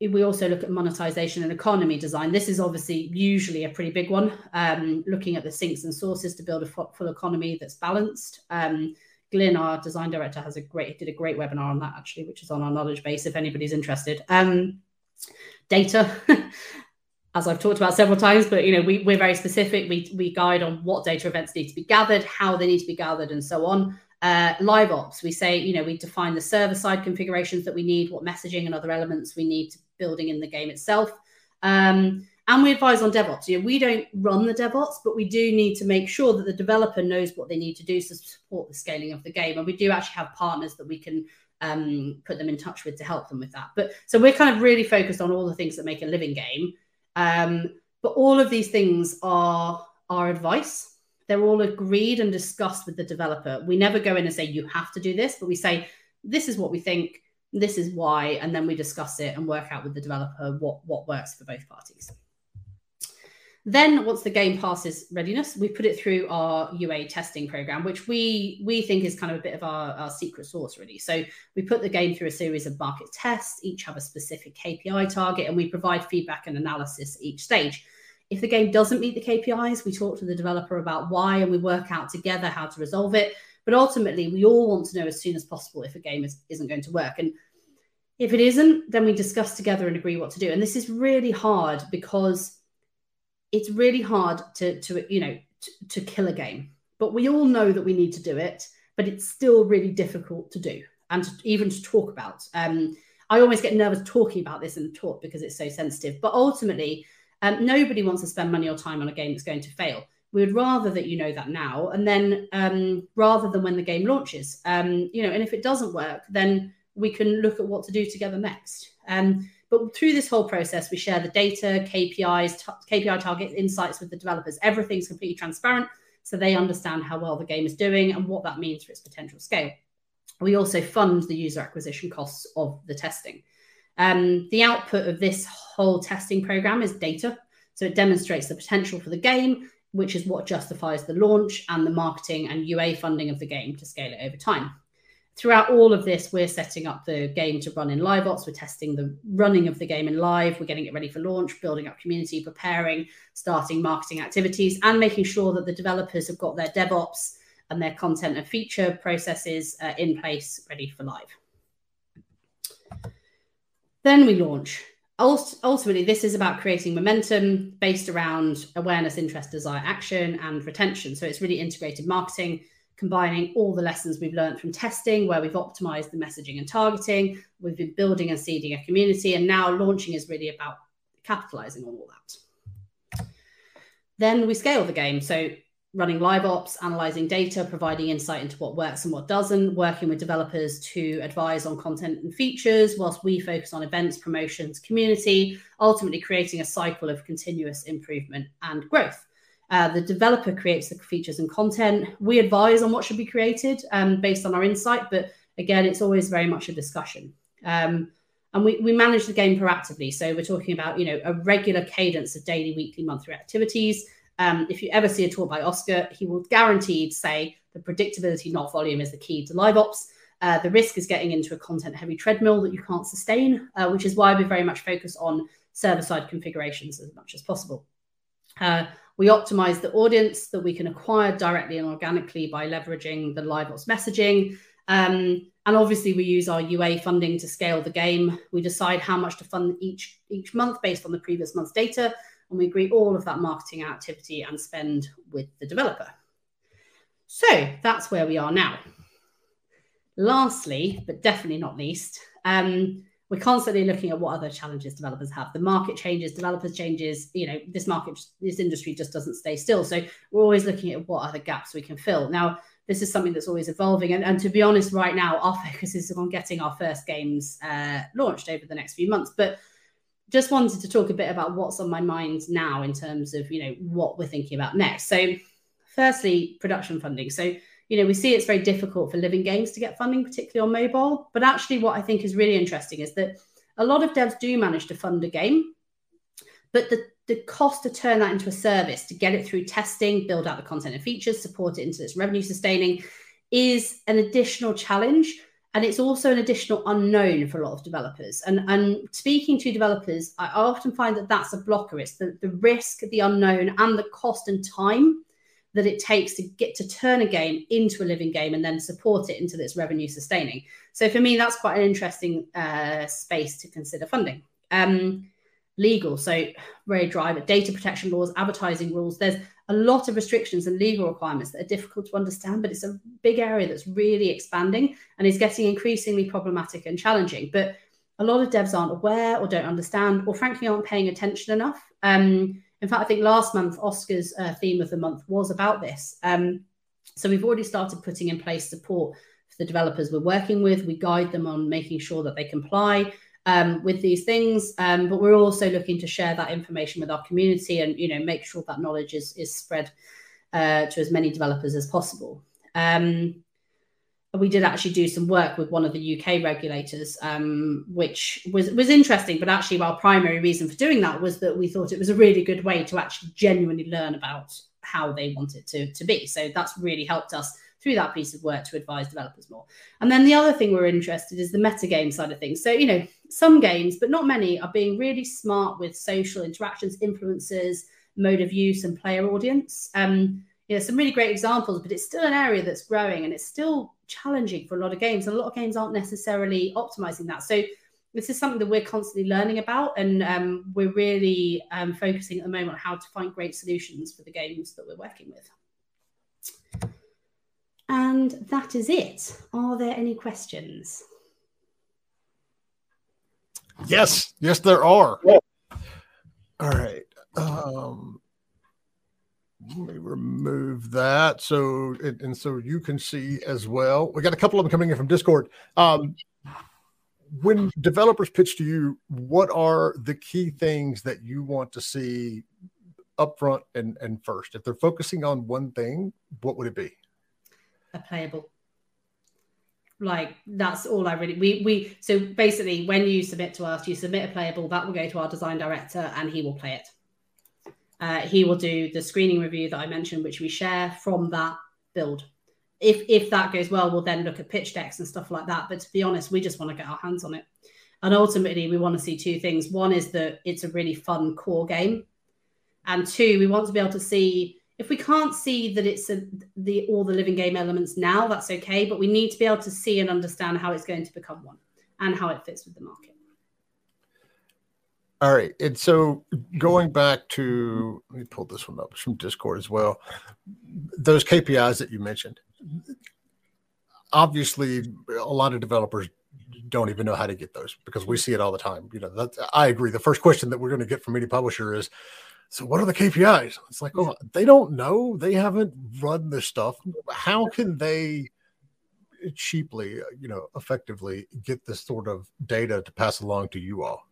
we also look at monetization and economy design. This is obviously usually a pretty big one um, looking at the sinks and sources to build a full economy that's balanced. Um, Glyn, our design director, has a great did a great webinar on that actually, which is on our knowledge base if anybody's interested. Um, data, as I've talked about several times, but you know, we, we're very specific. We, we guide on what data events need to be gathered, how they need to be gathered, and so on. Uh, live ops, we say, you know, we define the server side configurations that we need, what messaging and other elements we need to building in the game itself. Um, and we advise on DevOps. You know, we don't run the DevOps, but we do need to make sure that the developer knows what they need to do to support the scaling of the game. And we do actually have partners that we can um, put them in touch with to help them with that. But so we're kind of really focused on all the things that make a living game. Um, but all of these things are our advice. They're all agreed and discussed with the developer. We never go in and say, you have to do this, but we say, this is what we think, this is why, and then we discuss it and work out with the developer what, what works for both parties. Then, once the game passes readiness, we put it through our UA testing program, which we we think is kind of a bit of our, our secret sauce, really. So we put the game through a series of market tests, each have a specific KPI target, and we provide feedback and analysis at each stage. If the game doesn't meet the KPIs, we talk to the developer about why, and we work out together how to resolve it. But ultimately, we all want to know as soon as possible if a game is, isn't going to work. And if it isn't, then we discuss together and agree what to do. And this is really hard because it's really hard to to you know to, to kill a game but we all know that we need to do it but it's still really difficult to do and to, even to talk about. Um, i always get nervous talking about this in talk because it's so sensitive but ultimately um, nobody wants to spend money or time on a game that's going to fail. We would rather that you know that now and then um, rather than when the game launches. Um, you know and if it doesn't work then we can look at what to do together next. Um, but through this whole process, we share the data, KPIs, t- KPI targets, insights with the developers. Everything's completely transparent so they understand how well the game is doing and what that means for its potential scale. We also fund the user acquisition costs of the testing. Um, the output of this whole testing program is data. So it demonstrates the potential for the game, which is what justifies the launch and the marketing and UA funding of the game to scale it over time throughout all of this, we're setting up the game to run in live ops. We're testing the running of the game in live. We're getting it ready for launch, building up community, preparing, starting marketing activities, and making sure that the developers have got their DevOps and their content and feature processes uh, in place, ready for live. Then we launch. Ultimately, this is about creating momentum based around awareness, interest, desire, action, and retention. So it's really integrated marketing combining all the lessons we've learned from testing, where we've optimized the messaging and targeting, we've been building and seeding a community, and now launching is really about capitalizing on all that. Then we scale the game. So running live ops, analyzing data, providing insight into what works and what doesn't, working with developers to advise on content and features, whilst we focus on events, promotions, community, ultimately creating a cycle of continuous improvement and growth. Uh, the developer creates the features and content. We advise on what should be created um, based on our insight, but again, it's always very much a discussion. Um, and we, we manage the game proactively. So we're talking about, you know, a regular cadence of daily, weekly, monthly activities. Um, if you ever see a talk by Oscar, he will guaranteed say the predictability, not volume, is the key to live ops. Uh, the risk is getting into a content heavy treadmill that you can't sustain, uh, which is why we very much focus on server side configurations as much as possible. Uh, we optimize the audience that we can acquire directly and organically by leveraging the live ops messaging. Um, and obviously, we use our UA funding to scale the game. We decide how much to fund each each month based on the previous month's data, and we agree all of that marketing activity and spend with the developer. So that's where we are now. Lastly, but definitely not least, um, we're constantly looking at what other challenges developers have. The market changes, developers changes. You know, this market, this industry just doesn't stay still. So we're always looking at what other gaps we can fill. Now, this is something that's always evolving. And, and to be honest, right now, our focus is on getting our first games uh, launched over the next few months. But just wanted to talk a bit about what's on my mind now in terms of you know what we're thinking about next. So, firstly, production funding. So you know, we see it's very difficult for living games to get funding, particularly on mobile. But actually, what I think is really interesting is that a lot of devs do manage to fund a game, but the, the cost to turn that into a service, to get it through testing, build out the content and features, support it into its revenue sustaining, is an additional challenge. And it's also an additional unknown for a lot of developers. And, and speaking to developers, I often find that that's a blocker. It's the, the risk, the unknown, and the cost and time that it takes to get to turn a game into a living game and then support it into its revenue sustaining. So for me, that's quite an interesting uh, space to consider funding. Um, legal, so very driver data protection laws, advertising rules. There's a lot of restrictions and legal requirements that are difficult to understand, but it's a big area that's really expanding and is getting increasingly problematic and challenging. But a lot of devs aren't aware or don't understand, or frankly aren't paying attention enough. Um, in fact, I think last month Oscar's uh, theme of the month was about this. Um, so we've already started putting in place support for the developers we're working with. We guide them on making sure that they comply um, with these things, um, but we're also looking to share that information with our community and you know make sure that knowledge is is spread uh, to as many developers as possible. Um, we did actually do some work with one of the UK regulators, um, which was was interesting. But actually, our primary reason for doing that was that we thought it was a really good way to actually genuinely learn about how they want it to, to be. So that's really helped us through that piece of work to advise developers more. And then the other thing we're interested is the metagame side of things. So, you know, some games, but not many, are being really smart with social interactions, influences, mode of use, and player audience. Um, you know, some really great examples, but it's still an area that's growing and it's still challenging for a lot of games. And A lot of games aren't necessarily optimizing that. So this is something that we're constantly learning about, and um, we're really um, focusing at the moment on how to find great solutions for the games that we're working with. And that is it. Are there any questions? Yes, yes, there are. Yeah. All right. Um, let me remove that so and, and, so you can see as well. We got a couple of them coming in from discord. Um, when developers pitch to you what are the key things that you want to see upfront and and first? If they're focusing on one thing what would it be? A playable. Like that's all i really we we so basically when you submit to us you submit a playable that will go to our design director and he will play it uh, he will do the screening review that I mentioned, which we share from that build. If if that goes well, we'll then look at pitch decks and stuff like that. But to be honest, we just want to get our hands on it. And ultimately, we want to see two things. One is that it's a really fun core game, and two, we want to be able to see if we can't see that it's a, the all the living game elements now. That's okay, but we need to be able to see and understand how it's going to become one and how it fits with the market. All right. And so going back to, let me pull this one up from Discord as well. Those KPIs that you mentioned, obviously, a lot of developers don't even know how to get those because we see it all the time. You know, I agree. The first question that we're going to get from any publisher is, so what are the KPIs? It's like, oh, they don't know. They haven't run this stuff. How can they cheaply, you know, effectively get this sort of data to pass along to you all?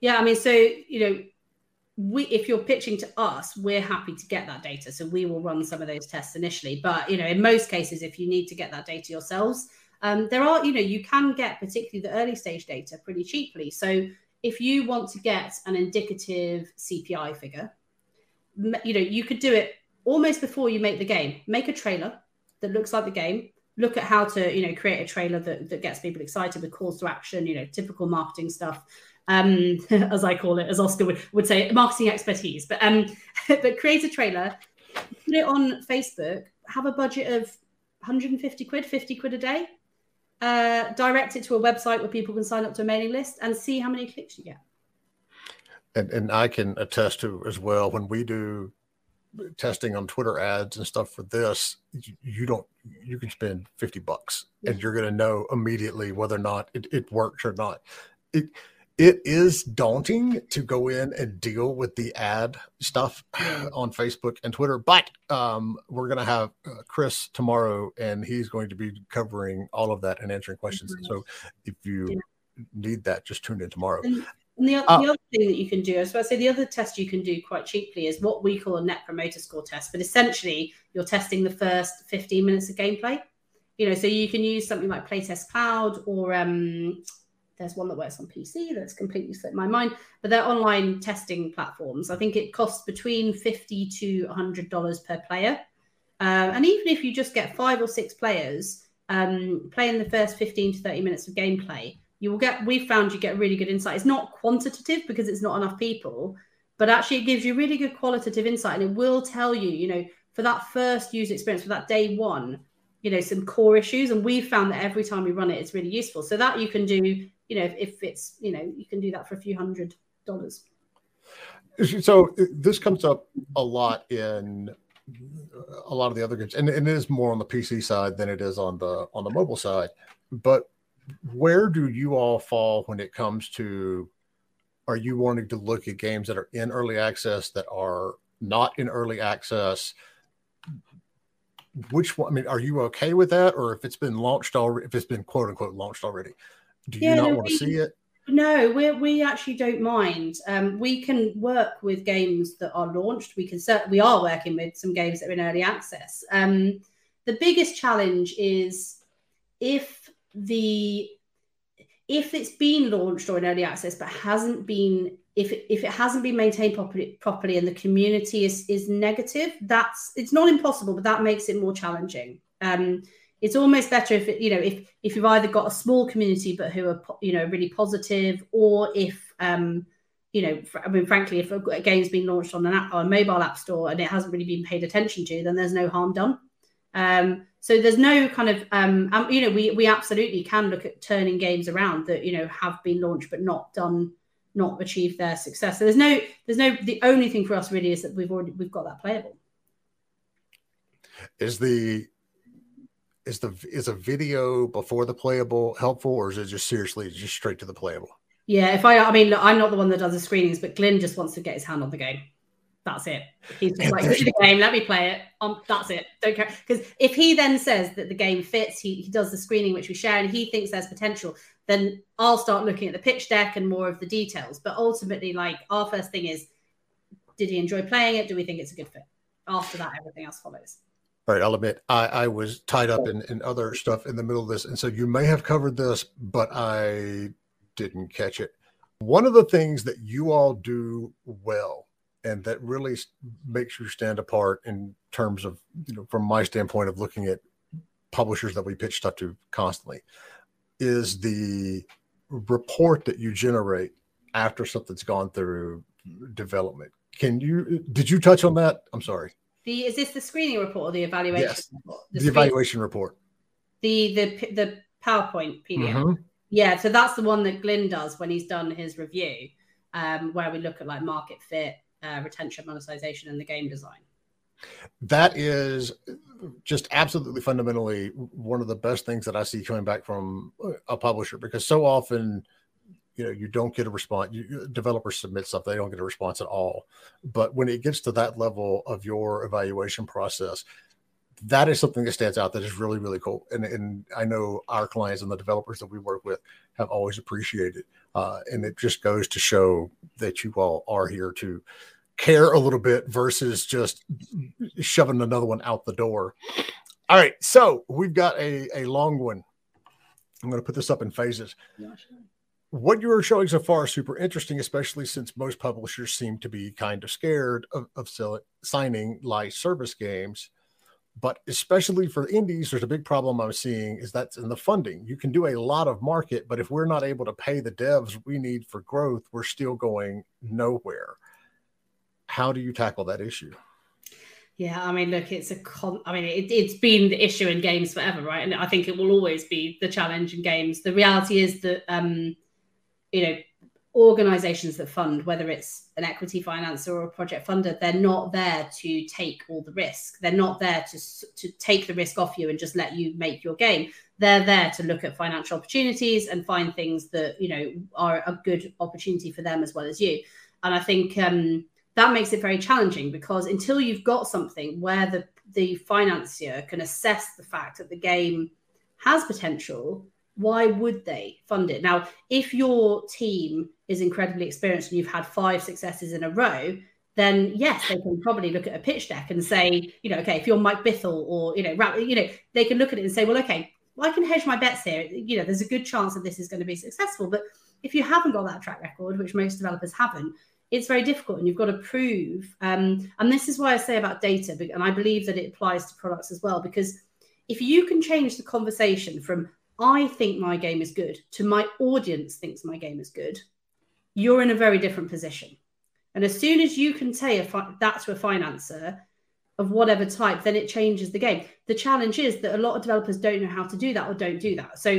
Yeah, I mean, so you know, we if you're pitching to us, we're happy to get that data. So we will run some of those tests initially. But you know, in most cases, if you need to get that data yourselves, Um, there are, you know, you can get particularly the early stage data pretty cheaply. So if you want to get an indicative CPI figure, you know, you could do it almost before you make the game. Make a trailer that looks like the game. Look at how to, you know, create a trailer that, that gets people excited with calls to action, you know, typical marketing stuff. Um, as I call it, as Oscar would, would say, marketing expertise. But um, but create a trailer, put it on Facebook, have a budget of 150 quid, 50 quid a day, uh, direct it to a website where people can sign up to a mailing list and see how many clicks you get. And, and I can attest to as well when we do testing on Twitter ads and stuff for this, you don't you can spend 50 bucks yeah. and you're gonna know immediately whether or not it, it works or not. It it is daunting to go in and deal with the ad stuff on Facebook and Twitter, but um, we're going to have uh, Chris tomorrow, and he's going to be covering all of that and answering questions. Mm-hmm. So if you yeah. need that, just tune in tomorrow. And, and the, uh, the, other thing that you can do, I say the other test you can do quite cheaply is what we call a net promoter score test, but essentially you're testing the first 15 minutes of gameplay. You know, so you can use something like PlaytestCloud or um, there's one that works on PC that's completely slipped my mind, but they're online testing platforms. I think it costs between fifty to hundred dollars per player, uh, and even if you just get five or six players um, playing the first fifteen to thirty minutes of gameplay, you will get. We found you get really good insight. It's not quantitative because it's not enough people, but actually it gives you really good qualitative insight, and it will tell you, you know, for that first user experience, for that day one, you know some core issues and we've found that every time we run it it's really useful so that you can do you know, if, if it's, you know, you can do that for a few hundred dollars. So this comes up a lot in uh, a lot of the other games, and, and it is more on the PC side than it is on the on the mobile side. But where do you all fall when it comes to are you wanting to look at games that are in early access that are not in early access? Which one? I mean, are you okay with that, or if it's been launched already? If it's been quote unquote launched already, do you yeah, not no, want to see it? No, we we actually don't mind. Um, we can work with games that are launched. We can we are working with some games that are in early access. Um, the biggest challenge is if the if it's been launched or in early access but hasn't been if if it hasn't been maintained properly properly and the community is is negative that's it's not impossible but that makes it more challenging. Um, it's almost better if it, you know if if you've either got a small community but who are you know really positive or if um you know i mean frankly if a game's been launched on an app on a mobile app store and it hasn't really been paid attention to then there's no harm done. Um so there's no kind of um, um you know we we absolutely can look at turning games around that you know have been launched but not done not achieve their success. So there's no there's no the only thing for us really is that we've already we've got that playable. Is the is the is a video before the playable helpful or is it just seriously just straight to the playable? Yeah if i i mean look, i'm not the one that does the screenings but glenn just wants to get his hand on the game. That's it. He's just like the game let me play it. Um, that's it. Don't care. Because if he then says that the game fits he, he does the screening which we share and he thinks there's potential then i'll start looking at the pitch deck and more of the details but ultimately like our first thing is did he enjoy playing it do we think it's a good fit after that everything else follows all right, I'll admit I, I was tied up in, in other stuff in the middle of this. And so you may have covered this, but I didn't catch it. One of the things that you all do well and that really makes you stand apart in terms of, you know, from my standpoint of looking at publishers that we pitch stuff to constantly is the report that you generate after something's gone through development. Can you, did you touch on that? I'm sorry. The is this the screening report or the evaluation yes. report? The, the evaluation report. The the the PowerPoint PDF. Mm-hmm. Yeah, so that's the one that Glyn does when he's done his review, um, where we look at like market fit, uh, retention, monetization, and the game design. That is just absolutely fundamentally one of the best things that I see coming back from a publisher because so often you know you don't get a response. You, developers submit stuff they don't get a response at all. But when it gets to that level of your evaluation process that is something that stands out that is really really cool. And, and i know our clients and the developers that we work with have always appreciated uh, and it just goes to show that you all are here to care a little bit versus just shoving another one out the door all right so we've got a, a long one I'm going to put this up in phases. What you are showing so far is super interesting, especially since most publishers seem to be kind of scared of, of sell- signing live service games. But especially for indies, there's a big problem I'm seeing is that's in the funding. You can do a lot of market, but if we're not able to pay the devs we need for growth, we're still going nowhere. How do you tackle that issue? Yeah, I mean, look, it's a con. I mean, it, it's been the issue in games forever, right? And I think it will always be the challenge in games. The reality is that, um, you know, organizations that fund, whether it's an equity financer or a project funder, they're not there to take all the risk. They're not there to, to take the risk off you and just let you make your game. They're there to look at financial opportunities and find things that, you know, are a good opportunity for them as well as you. And I think um, that makes it very challenging because until you've got something where the, the financier can assess the fact that the game has potential, why would they fund it? Now, if your team is incredibly experienced and you've had five successes in a row, then yes, they can probably look at a pitch deck and say, you know, okay, if you're Mike Bithell or you know, you know, they can look at it and say, well, okay, well, I can hedge my bets here. You know, there's a good chance that this is going to be successful. But if you haven't got that track record, which most developers haven't, it's very difficult, and you've got to prove. Um, and this is why I say about data, and I believe that it applies to products as well, because if you can change the conversation from I think my game is good to my audience thinks my game is good, you're in a very different position. And as soon as you can say fi- that to a financer of whatever type, then it changes the game. The challenge is that a lot of developers don't know how to do that or don't do that. So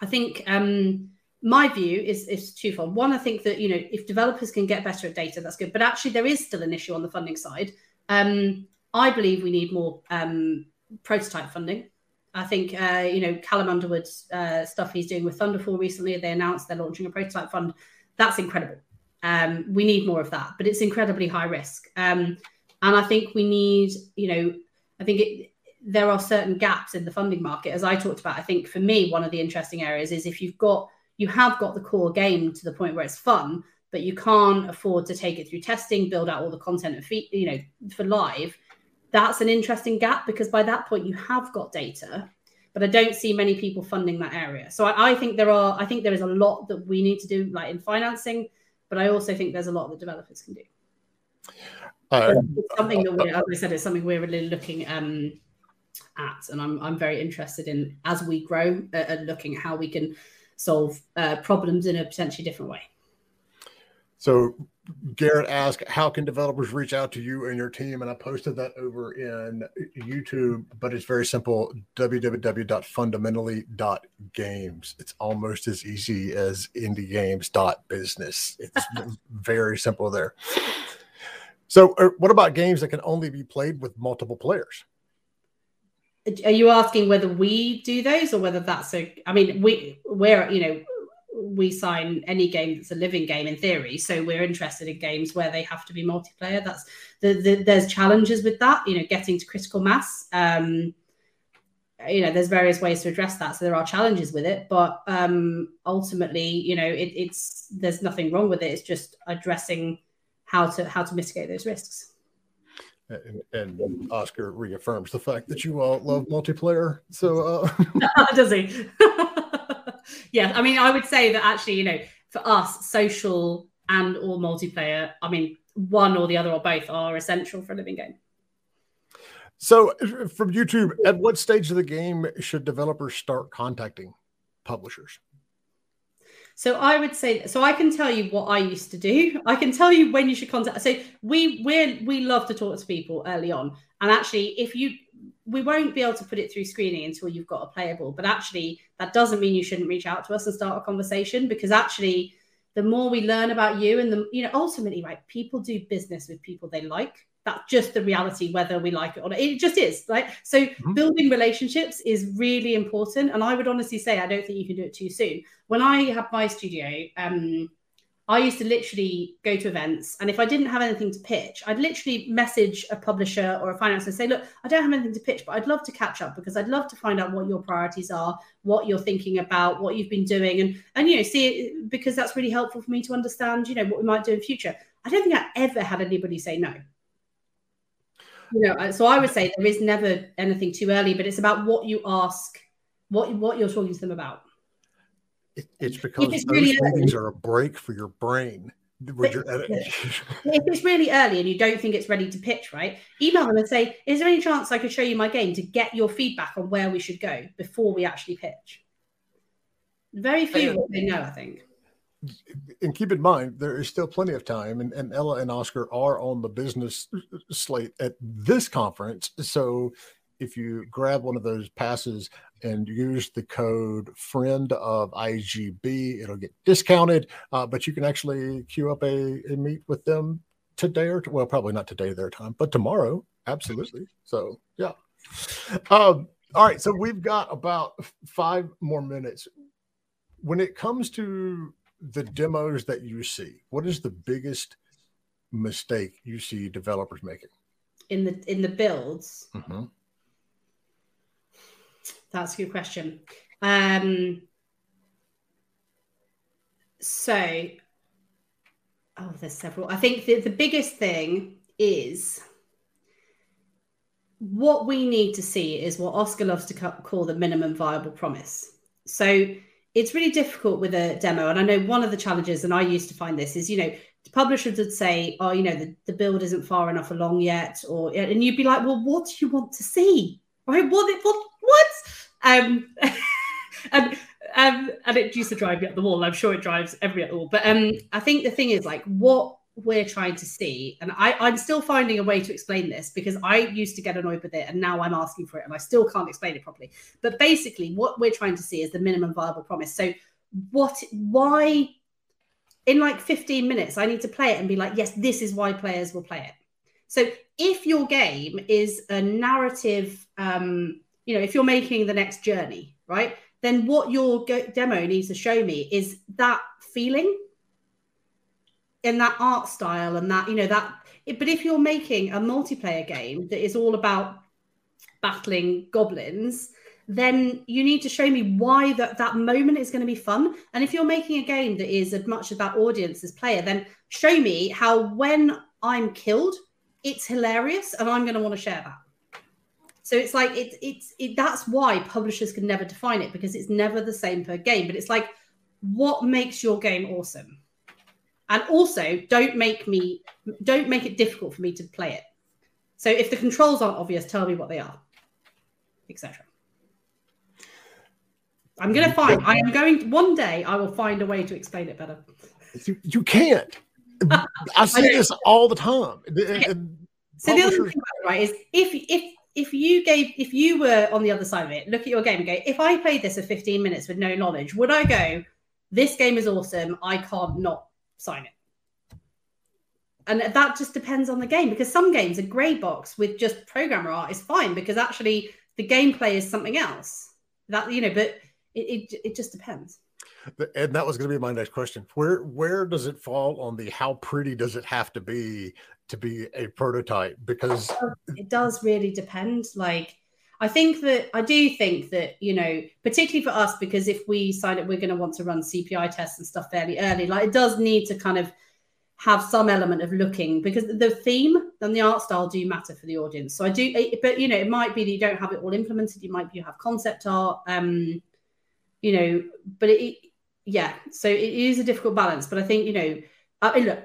I think um, my view is, is twofold. One, I think that you know if developers can get better at data, that's good. But actually, there is still an issue on the funding side. Um, I believe we need more um, prototype funding. I think uh, you know Callum Underwood's uh, stuff he's doing with Thunderful recently. They announced they're launching a prototype fund. That's incredible. Um, we need more of that, but it's incredibly high risk. Um, and I think we need, you know, I think it, there are certain gaps in the funding market, as I talked about. I think for me, one of the interesting areas is if you've got you have got the core game to the point where it's fun, but you can't afford to take it through testing, build out all the content and feed, you know, for live. That's an interesting gap because by that point you have got data but i don't see many people funding that area. So I, I, think there are i think there is a lot that we need to do like in financing but i also think there's a lot that developers can do. Uh, something that we as i said it's something we're really looking um, at and I'm, I'm very interested in as we grow uh, and looking at how we can solve uh, problems in a potentially different way so Garrett asked, "How can developers reach out to you and your team?" And I posted that over in YouTube, but it's very simple: www.fundamentally.games. It's almost as easy as indiegames.business. It's very simple there. So, uh, what about games that can only be played with multiple players? Are you asking whether we do those or whether that's a? I mean, we we're you know we sign any game that's a living game in theory. So we're interested in games where they have to be multiplayer. That's the, the there's challenges with that. You know, getting to critical mass. Um, you know, there's various ways to address that. So there are challenges with it, but um, ultimately, you know, it, it's there's nothing wrong with it. It's just addressing how to how to mitigate those risks. And, and Oscar reaffirms the fact that you all love multiplayer. So uh... does he? yeah, I mean, I would say that actually, you know, for us, social and or multiplayer, I mean, one or the other or both are essential for a living game. So, from YouTube, at what stage of the game should developers start contacting publishers? So I would say so I can tell you what I used to do. I can tell you when you should contact. So we we we love to talk to people early on. And actually if you we won't be able to put it through screening until you've got a playable. But actually, that doesn't mean you shouldn't reach out to us and start a conversation because actually, the more we learn about you and the, you know, ultimately, right, people do business with people they like. That's just the reality, whether we like it or not. It just is, right? So, mm-hmm. building relationships is really important. And I would honestly say, I don't think you can do it too soon. When I had my studio, um, I used to literally go to events, and if I didn't have anything to pitch, I'd literally message a publisher or a financer and say, "Look, I don't have anything to pitch, but I'd love to catch up because I'd love to find out what your priorities are, what you're thinking about, what you've been doing, and and you know, see because that's really helpful for me to understand, you know, what we might do in future." I don't think I ever had anybody say no. You know, uh, so I would say there is never anything too early, but it's about what you ask, what what you're talking to them about. It's because it's those really meetings early. are a break for your brain. if it's really early and you don't think it's ready to pitch, right? Email them and say, "Is there any chance I could show you my game to get your feedback on where we should go before we actually pitch?" Very few and, they know, I think. And keep in mind, there is still plenty of time, and, and Ella and Oscar are on the business slate at this conference. So if you grab one of those passes and use the code friend of IGB, it'll get discounted. Uh, but you can actually queue up a, a meet with them today or well, probably not today their time, but tomorrow. Absolutely. So yeah. Um, all right. So we've got about five more minutes. When it comes to the demos that you see, what is the biggest mistake you see developers making? In the in the builds. Mm-hmm that's a good question. Um, so, oh, there's several. I think the, the biggest thing is what we need to see is what Oscar loves to call the minimum viable promise. So it's really difficult with a demo. And I know one of the challenges, and I used to find this, is, you know, publishers would say, oh, you know, the, the build isn't far enough along yet. Or, and you'd be like, well, what do you want to see? Right? What, what, what? Um, and um, and it used to drive me up the wall. I'm sure it drives every at wall. But um, I think the thing is like what we're trying to see, and I, I'm still finding a way to explain this because I used to get annoyed with it, and now I'm asking for it, and I still can't explain it properly. But basically, what we're trying to see is the minimum viable promise. So, what, why, in like 15 minutes, I need to play it and be like, yes, this is why players will play it. So, if your game is a narrative um, you know, if you're making the next journey, right, then what your go- demo needs to show me is that feeling in that art style and that, you know, that. But if you're making a multiplayer game that is all about battling goblins, then you need to show me why that, that moment is going to be fun. And if you're making a game that is as much about audience as player, then show me how when I'm killed, it's hilarious and I'm going to want to share that. So it's like it's it's it, that's why publishers can never define it because it's never the same per game. But it's like what makes your game awesome, and also don't make me don't make it difficult for me to play it. So if the controls aren't obvious, tell me what they are, etc. I'm going to find. I am going. One day, I will find a way to explain it better. You, you can't. I see this all the time. So the other thing about it, right, is if if if you gave if you were on the other side of it, look at your game and go, if I played this for 15 minutes with no knowledge, would I go, this game is awesome, I can't not sign it? And that just depends on the game because some games, a grey box with just programmer art is fine because actually the gameplay is something else. That you know, but it, it, it just depends. And that was going to be my next question. Where where does it fall on the how pretty does it have to be to be a prototype because it does really depend like i think that i do think that you know particularly for us because if we sign up, we're going to want to run cpi tests and stuff fairly early like it does need to kind of have some element of looking because the theme and the art style do matter for the audience. So i do but you know it might be that you don't have it all implemented you might you have concept art um you know but it yeah so it is a difficult balance. But i think you know uh, look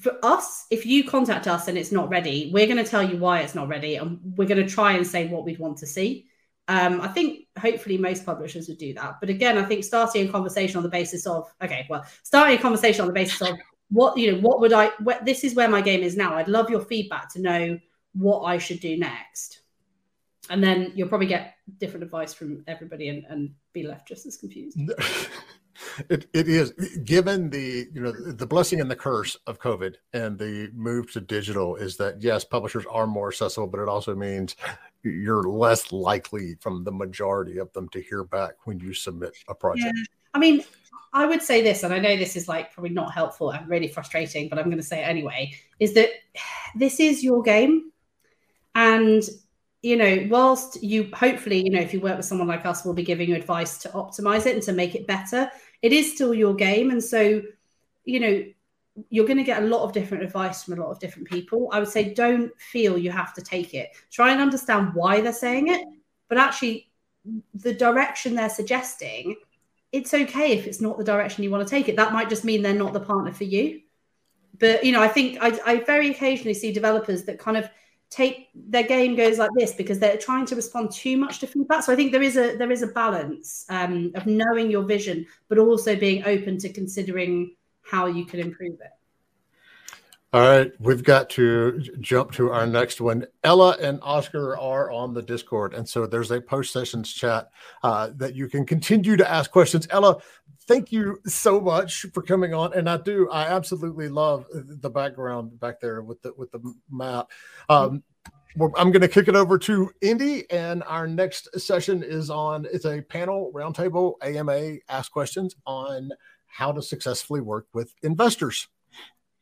for us, if you contact us and it's not ready, we're going to tell you why it's not ready, and we're going to try and say what we'd want to see. Um, I think hopefully most publishers would do that. But again, I think starting a conversation on the basis of okay, well, starting a conversation on the basis of what you know, what would I? What, this is where my game is now. I'd love your feedback to know what I should do next, and then you'll probably get different advice from everybody and, and be left just as confused. It, it is given the you know the blessing and the curse of COVID and the move to digital is that yes, publishers are more accessible, but it also means you're less likely from the majority of them to hear back when you submit a project. Yeah. I mean, I would say this, and I know this is like probably not helpful and really frustrating, but I'm going to say it anyway: is that this is your game, and you know, whilst you hopefully, you know, if you work with someone like us, we'll be giving you advice to optimize it and to make it better it is still your game. And so, you know, you're going to get a lot of different advice from a lot of different people. I would say don't feel you have to take it. Try and understand why they're saying it, but actually, the direction they're suggesting it's okay if it's not the direction you want to take it. That might just mean they're not the partner for you. But you know, I think I, I very occasionally see developers that kind of take their game goes like this because they're trying to respond too much to feedback. So I think there is a there is a balance um, of knowing your vision, but also being open to considering how you can improve it. All right, we've got to jump to our next one. Ella and Oscar are on the Discord, and so there's a post sessions chat uh, that you can continue to ask questions. Ella, thank you so much for coming on, and I do, I absolutely love the background back there with the with the map. Um, I'm going to kick it over to Indy, and our next session is on it's a panel roundtable AMA ask questions on how to successfully work with investors.